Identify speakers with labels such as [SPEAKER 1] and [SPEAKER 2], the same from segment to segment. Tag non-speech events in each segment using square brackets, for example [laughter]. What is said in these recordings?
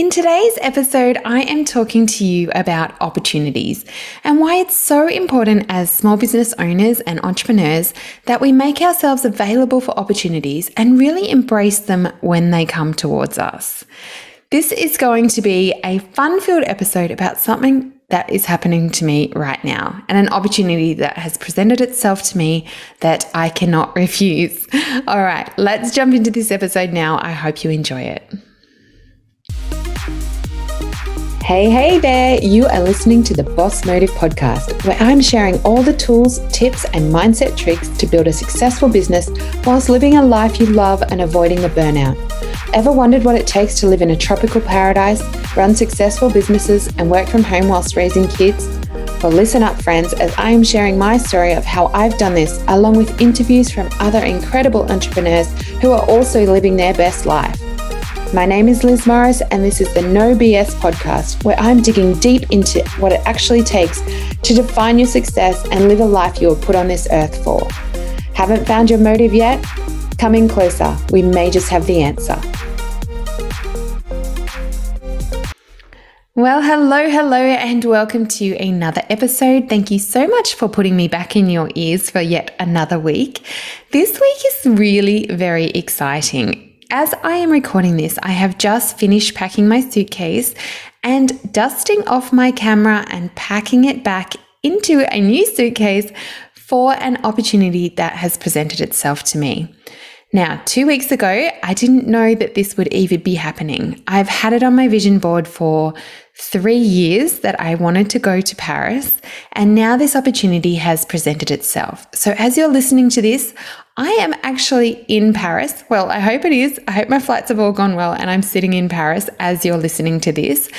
[SPEAKER 1] In today's episode, I am talking to you about opportunities and why it's so important as small business owners and entrepreneurs that we make ourselves available for opportunities and really embrace them when they come towards us. This is going to be a fun filled episode about something that is happening to me right now and an opportunity that has presented itself to me that I cannot [laughs] refuse. All right, let's jump into this episode now. I hope you enjoy it. Hey, hey there! You are listening to the Boss Motive podcast, where I'm sharing all the tools, tips, and mindset tricks to build a successful business whilst living a life you love and avoiding the burnout. Ever wondered what it takes to live in a tropical paradise, run successful businesses, and work from home whilst raising kids? Well, listen up, friends, as I am sharing my story of how I've done this, along with interviews from other incredible entrepreneurs who are also living their best life. My name is Liz Morris, and this is the No BS podcast, where I'm digging deep into what it actually takes to define your success and live a life you were put on this earth for. Haven't found your motive yet? Come in closer. We may just have the answer. Well, hello, hello, and welcome to another episode. Thank you so much for putting me back in your ears for yet another week. This week is really very exciting. As I am recording this, I have just finished packing my suitcase and dusting off my camera and packing it back into a new suitcase for an opportunity that has presented itself to me. Now, two weeks ago, I didn't know that this would even be happening. I've had it on my vision board for three years that I wanted to go to Paris, and now this opportunity has presented itself. So, as you're listening to this, I am actually in Paris. Well, I hope it is. I hope my flights have all gone well, and I'm sitting in Paris as you're listening to this.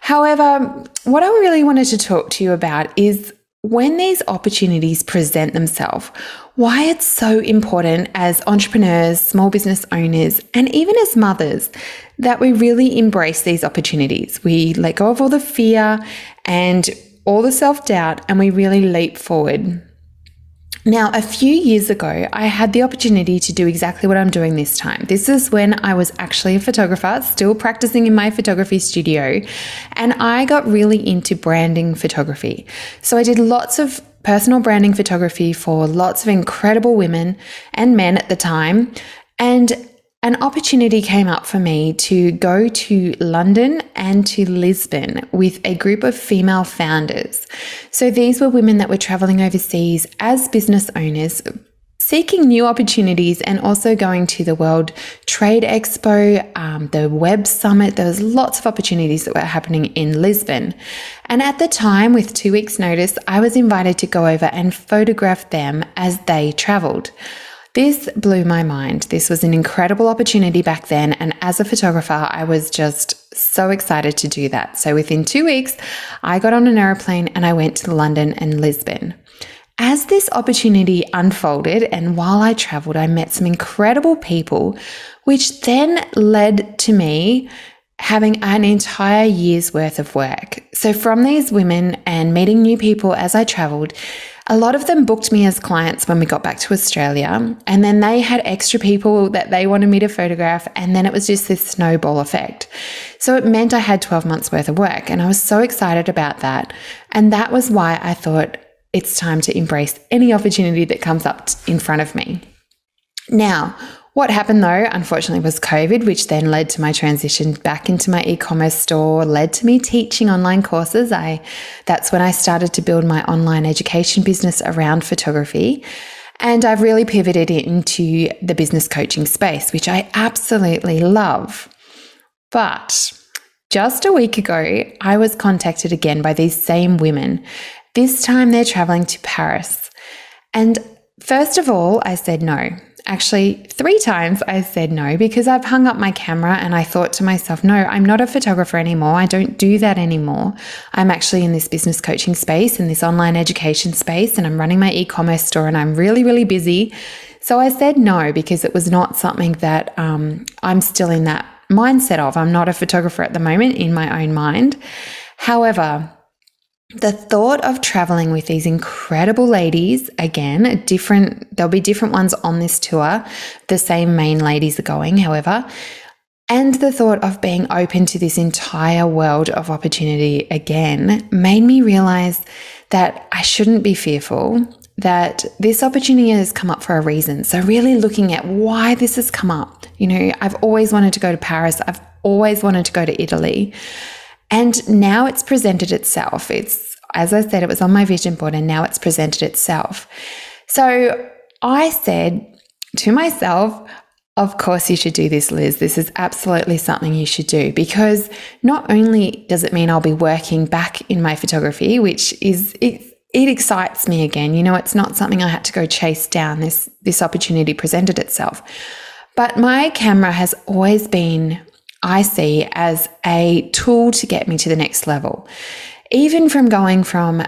[SPEAKER 1] However, what I really wanted to talk to you about is when these opportunities present themselves, why it's so important as entrepreneurs, small business owners, and even as mothers that we really embrace these opportunities. We let go of all the fear and all the self doubt and we really leap forward. Now, a few years ago, I had the opportunity to do exactly what I'm doing this time. This is when I was actually a photographer, still practicing in my photography studio, and I got really into branding photography. So I did lots of personal branding photography for lots of incredible women and men at the time. And an opportunity came up for me to go to London and to Lisbon with a group of female founders. So these were women that were traveling overseas as business owners, seeking new opportunities and also going to the World Trade Expo, um, the Web Summit. There was lots of opportunities that were happening in Lisbon. And at the time, with two weeks' notice, I was invited to go over and photograph them as they traveled. This blew my mind. This was an incredible opportunity back then. And as a photographer, I was just so excited to do that. So within two weeks, I got on an aeroplane and I went to London and Lisbon. As this opportunity unfolded and while I traveled, I met some incredible people, which then led to me having an entire year's worth of work. So, from these women and meeting new people as I traveled, a lot of them booked me as clients when we got back to Australia, and then they had extra people that they wanted me to photograph, and then it was just this snowball effect. So it meant I had 12 months worth of work, and I was so excited about that. And that was why I thought it's time to embrace any opportunity that comes up in front of me. Now, what happened though, unfortunately, was COVID, which then led to my transition back into my e-commerce store, led to me teaching online courses. I that's when I started to build my online education business around photography. And I've really pivoted into the business coaching space, which I absolutely love. But just a week ago, I was contacted again by these same women. This time they're traveling to Paris. And first of all, I said no. Actually, three times I said no because I've hung up my camera and I thought to myself, no, I'm not a photographer anymore. I don't do that anymore. I'm actually in this business coaching space, in this online education space, and I'm running my e commerce store and I'm really, really busy. So I said no because it was not something that um, I'm still in that mindset of. I'm not a photographer at the moment in my own mind. However, the thought of traveling with these incredible ladies again different there'll be different ones on this tour the same main ladies are going however And the thought of being open to this entire world of opportunity again made me realize that I shouldn't be fearful, that this opportunity has come up for a reason. So, really looking at why this has come up. You know, I've always wanted to go to Paris, I've always wanted to go to Italy. And now it's presented itself. It's, as I said, it was on my vision board and now it's presented itself. So, I said to myself, of course, you should do this, Liz. This is absolutely something you should do because not only does it mean I'll be working back in my photography, which is it, it excites me again. You know, it's not something I had to go chase down. This this opportunity presented itself, but my camera has always been, I see, as a tool to get me to the next level. Even from going from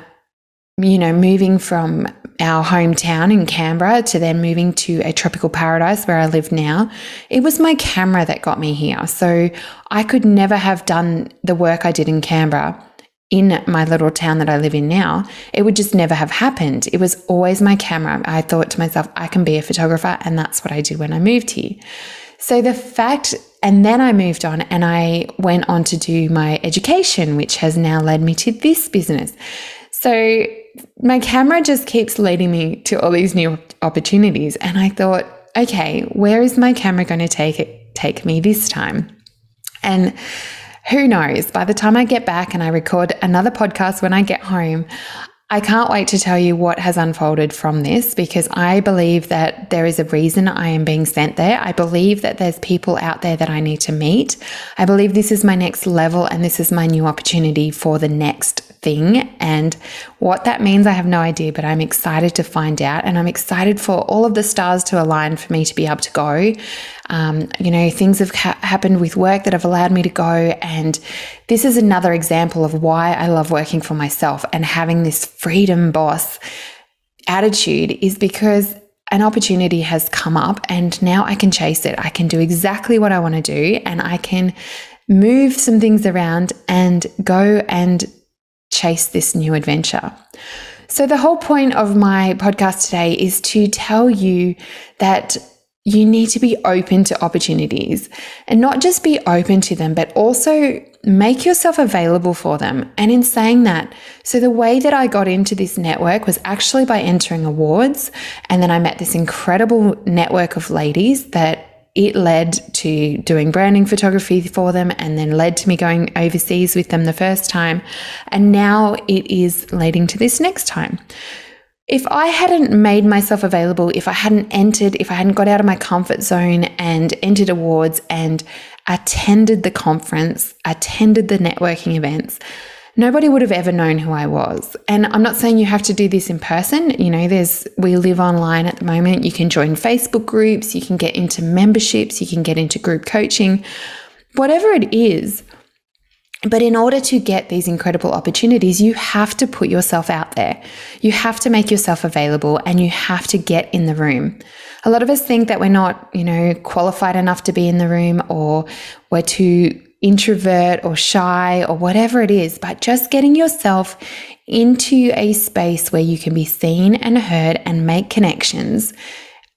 [SPEAKER 1] you know, moving from our hometown in Canberra to then moving to a tropical paradise where I live now, it was my camera that got me here. So I could never have done the work I did in Canberra in my little town that I live in now. It would just never have happened. It was always my camera. I thought to myself, I can be a photographer. And that's what I did when I moved here. So the fact, and then I moved on and I went on to do my education, which has now led me to this business. So my camera just keeps leading me to all these new opportunities. And I thought, okay, where is my camera going to take it, take me this time? And who knows, by the time I get back and I record another podcast when I get home, I can't wait to tell you what has unfolded from this because I believe that there is a reason I am being sent there. I believe that there's people out there that I need to meet. I believe this is my next level and this is my new opportunity for the next thing. And what that means, I have no idea, but I'm excited to find out. And I'm excited for all of the stars to align for me to be able to go. Um, you know, things have ha- happened with work that have allowed me to go. And this is another example of why I love working for myself and having this freedom boss attitude is because an opportunity has come up and now I can chase it. I can do exactly what I want to do and I can move some things around and go and chase this new adventure. So, the whole point of my podcast today is to tell you that you need to be open to opportunities and not just be open to them, but also make yourself available for them. And in saying that, so the way that I got into this network was actually by entering awards. And then I met this incredible network of ladies that it led to doing branding photography for them and then led to me going overseas with them the first time. And now it is leading to this next time. If I hadn't made myself available, if I hadn't entered, if I hadn't got out of my comfort zone and entered awards and attended the conference, attended the networking events, nobody would have ever known who I was. And I'm not saying you have to do this in person. You know, there's, we live online at the moment. You can join Facebook groups, you can get into memberships, you can get into group coaching, whatever it is. But in order to get these incredible opportunities, you have to put yourself out there. You have to make yourself available and you have to get in the room. A lot of us think that we're not, you know, qualified enough to be in the room or we're too introvert or shy or whatever it is, but just getting yourself into a space where you can be seen and heard and make connections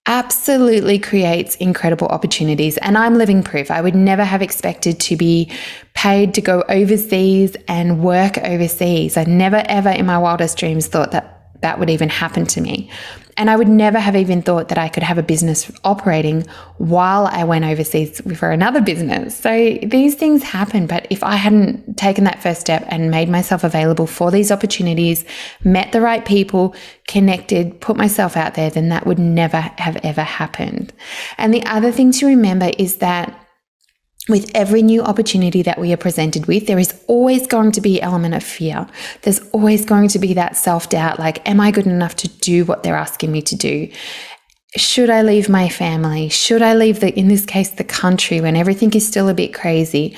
[SPEAKER 1] absolutely creates incredible opportunities. And I'm living proof. I would never have expected to be paid to go overseas and work overseas. I never, ever in my wildest dreams thought that that would even happen to me. And I would never have even thought that I could have a business operating while I went overseas for another business. So these things happen. But if I hadn't taken that first step and made myself available for these opportunities, met the right people, connected, put myself out there, then that would never have ever happened. And the other thing to remember is that with every new opportunity that we are presented with, there is always going to be element of fear. There's always going to be that self-doubt like am I good enough to do what they're asking me to do? Should I leave my family? Should I leave the in this case the country when everything is still a bit crazy?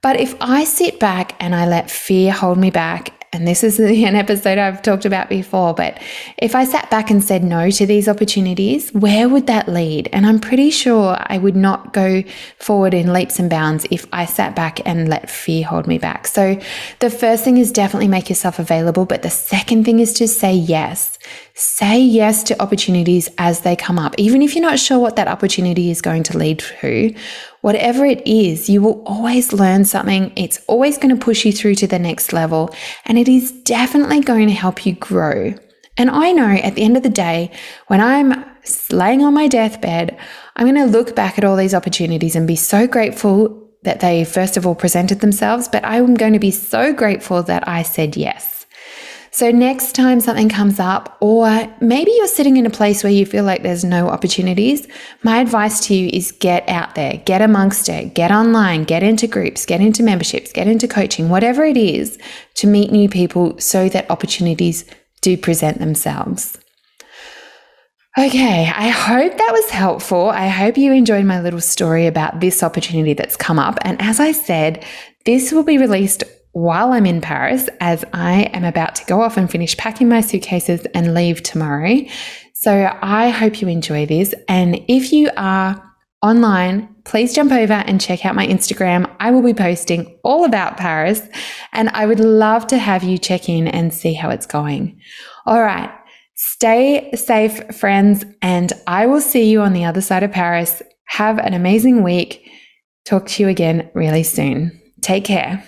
[SPEAKER 1] But if I sit back and I let fear hold me back and this is [laughs] an episode I've talked about before, but if I sat back and said no to these opportunities, where would that lead? And I'm pretty sure I would not go forward in leaps and bounds if I sat back and let fear hold me back. So the first thing is definitely make yourself available, but the second thing is to say yes. Say yes to opportunities as they come up. Even if you're not sure what that opportunity is going to lead to, whatever it is, you will always learn something. It's always going to push you through to the next level, and it is definitely going to help you grow. And I know at the end of the day, when I'm laying on my deathbed, I'm going to look back at all these opportunities and be so grateful that they first of all presented themselves, but I'm going to be so grateful that I said yes. So, next time something comes up, or maybe you're sitting in a place where you feel like there's no opportunities, my advice to you is get out there, get amongst it, get online, get into groups, get into memberships, get into coaching, whatever it is to meet new people so that opportunities do present themselves. Okay, I hope that was helpful. I hope you enjoyed my little story about this opportunity that's come up. And as I said, this will be released while I'm in Paris, as I am about to go off and finish packing my suitcases and leave tomorrow. So I hope you enjoy this. And if you are online, please jump over and check out my Instagram. I will be posting all about Paris, and I would love to have you check in and see how it's going. All right. Stay safe, friends, and I will see you on the other side of Paris. Have an amazing week. Talk to you again really soon. Take care.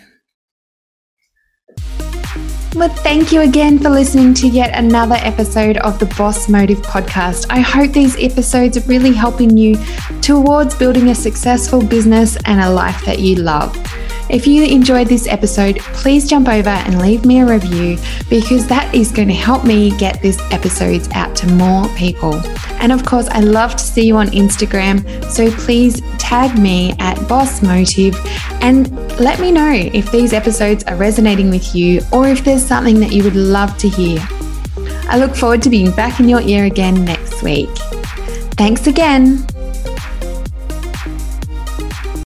[SPEAKER 1] Well, thank you again for listening to yet another episode of the Boss Motive podcast. I hope these episodes are really helping you towards building a successful business and a life that you love. If you enjoyed this episode, please jump over and leave me a review because that is going to help me get these episodes out to more people. And of course, I love to see you on Instagram, so please tag me at Boss Motive and let me know if these episodes are resonating with you or if there's something that you would love to hear. I look forward to being back in your ear again next week. Thanks again.